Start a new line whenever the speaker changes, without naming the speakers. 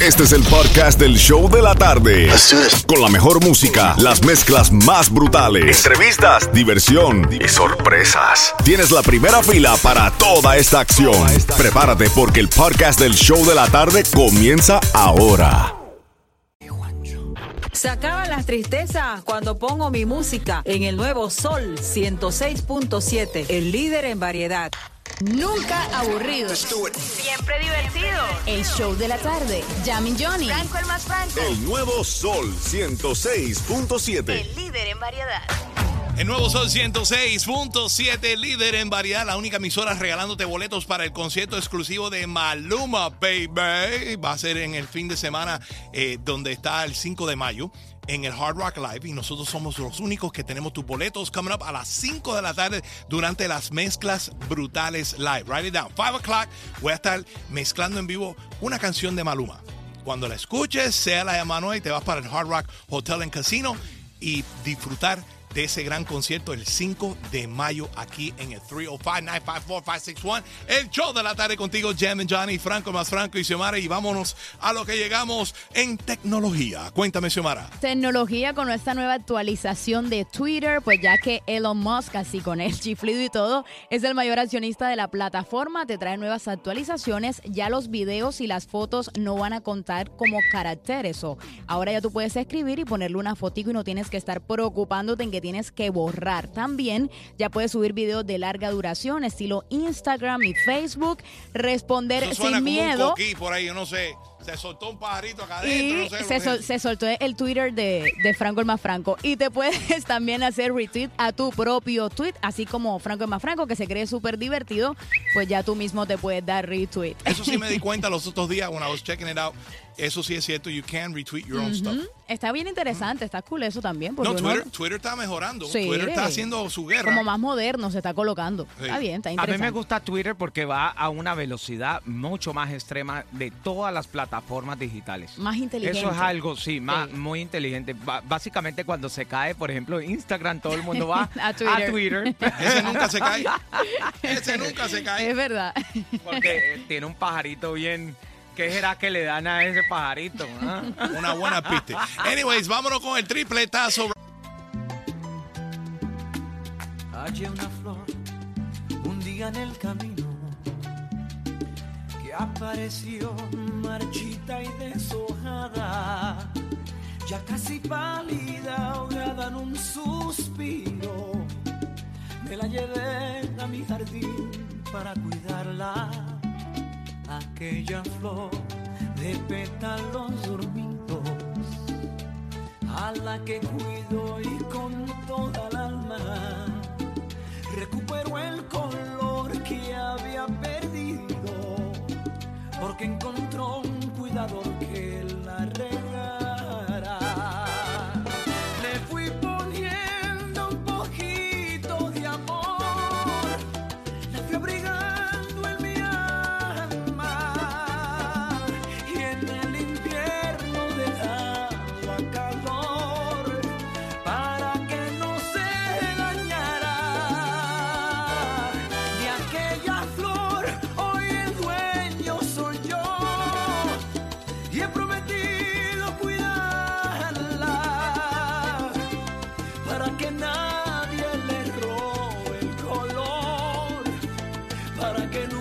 Este es el podcast del show de la tarde. Con la mejor música, las mezclas más brutales, entrevistas, diversión y sorpresas. Tienes la primera fila para toda esta acción. Prepárate porque el podcast del show de la tarde comienza ahora.
Se acaban las tristezas cuando pongo mi música en el nuevo Sol 106.7, el líder en variedad.
Nunca aburrido. Siempre divertido. El show de la tarde. Jamie Johnny. Franco el más franco.
El nuevo Sol 106.7.
El líder en variedad.
El nuevo Sol 106.7, líder en variedad, la única emisora regalándote boletos para el concierto exclusivo de Maluma, baby. Va a ser en el fin de semana eh, donde está el 5 de mayo en el Hard Rock Live y nosotros somos los únicos que tenemos tus boletos coming up a las 5 de la tarde durante las mezclas brutales live. Write it down. 5 o'clock voy a estar mezclando en vivo una canción de Maluma. Cuando la escuches, sea la de Manuel, te vas para el Hard Rock Hotel and Casino y disfrutar de ese gran concierto el 5 de mayo aquí en el 305-954-561. El show de la tarde contigo, Jam and Johnny, Franco más Franco y Xiomara. Y vámonos a lo que llegamos en tecnología. Cuéntame, Xiomara.
Tecnología con nuestra nueva actualización de Twitter, pues ya que Elon Musk, así con el chiflido y todo, es el mayor accionista de la plataforma, te trae nuevas actualizaciones. Ya los videos y las fotos no van a contar como caracteres. O ahora ya tú puedes escribir y ponerle una fotico y no tienes que estar preocupándote en que tienes que borrar. También ya puedes subir videos de larga duración, estilo Instagram y Facebook, responder
Eso suena
sin
como
miedo.
un coquí por ahí, yo no sé. Se soltó un pajarito acá adentro.
Y
no sé
se, sol- soltó el Twitter de, de Franco el más Franco. Y te puedes también hacer retweet a tu propio tweet, así como Franco el más Franco, que se cree súper divertido, pues ya tú mismo te puedes dar retweet.
Eso sí me di cuenta los otros días when I was checking it out. Eso sí es cierto. You can retweet your own stuff.
Está bien interesante, está cool eso también.
No, Twitter, Twitter está mejorando.
Sí.
Twitter está haciendo su guerra.
como más moderno se está colocando.
Sí.
Está bien, está
A mí
interesante.
me gusta Twitter porque va a una velocidad mucho más extrema de todas las plataformas digitales.
Más inteligente.
Eso es algo, sí, más,
Sí.
muy inteligente. Básicamente cuando se cae, por ejemplo, Instagram, todo el mundo va
A Twitter.
Twitter
Ese nunca se cae. Ese nunca se cae.
Es verdad.
porque tiene un pajarito bien... ¿Qué será que le dan a ese pajarito? ah?
Una buena pista. Anyways, vámonos con el tripletazo.
Hallé una flor un día en el camino apareció marchita y deshojada, ya casi pálida, ahogada en un suspiro. Me la llevé a mi jardín para cuidarla, aquella flor de pétalos dormidos a la que cuido y con toda cuidador que para que no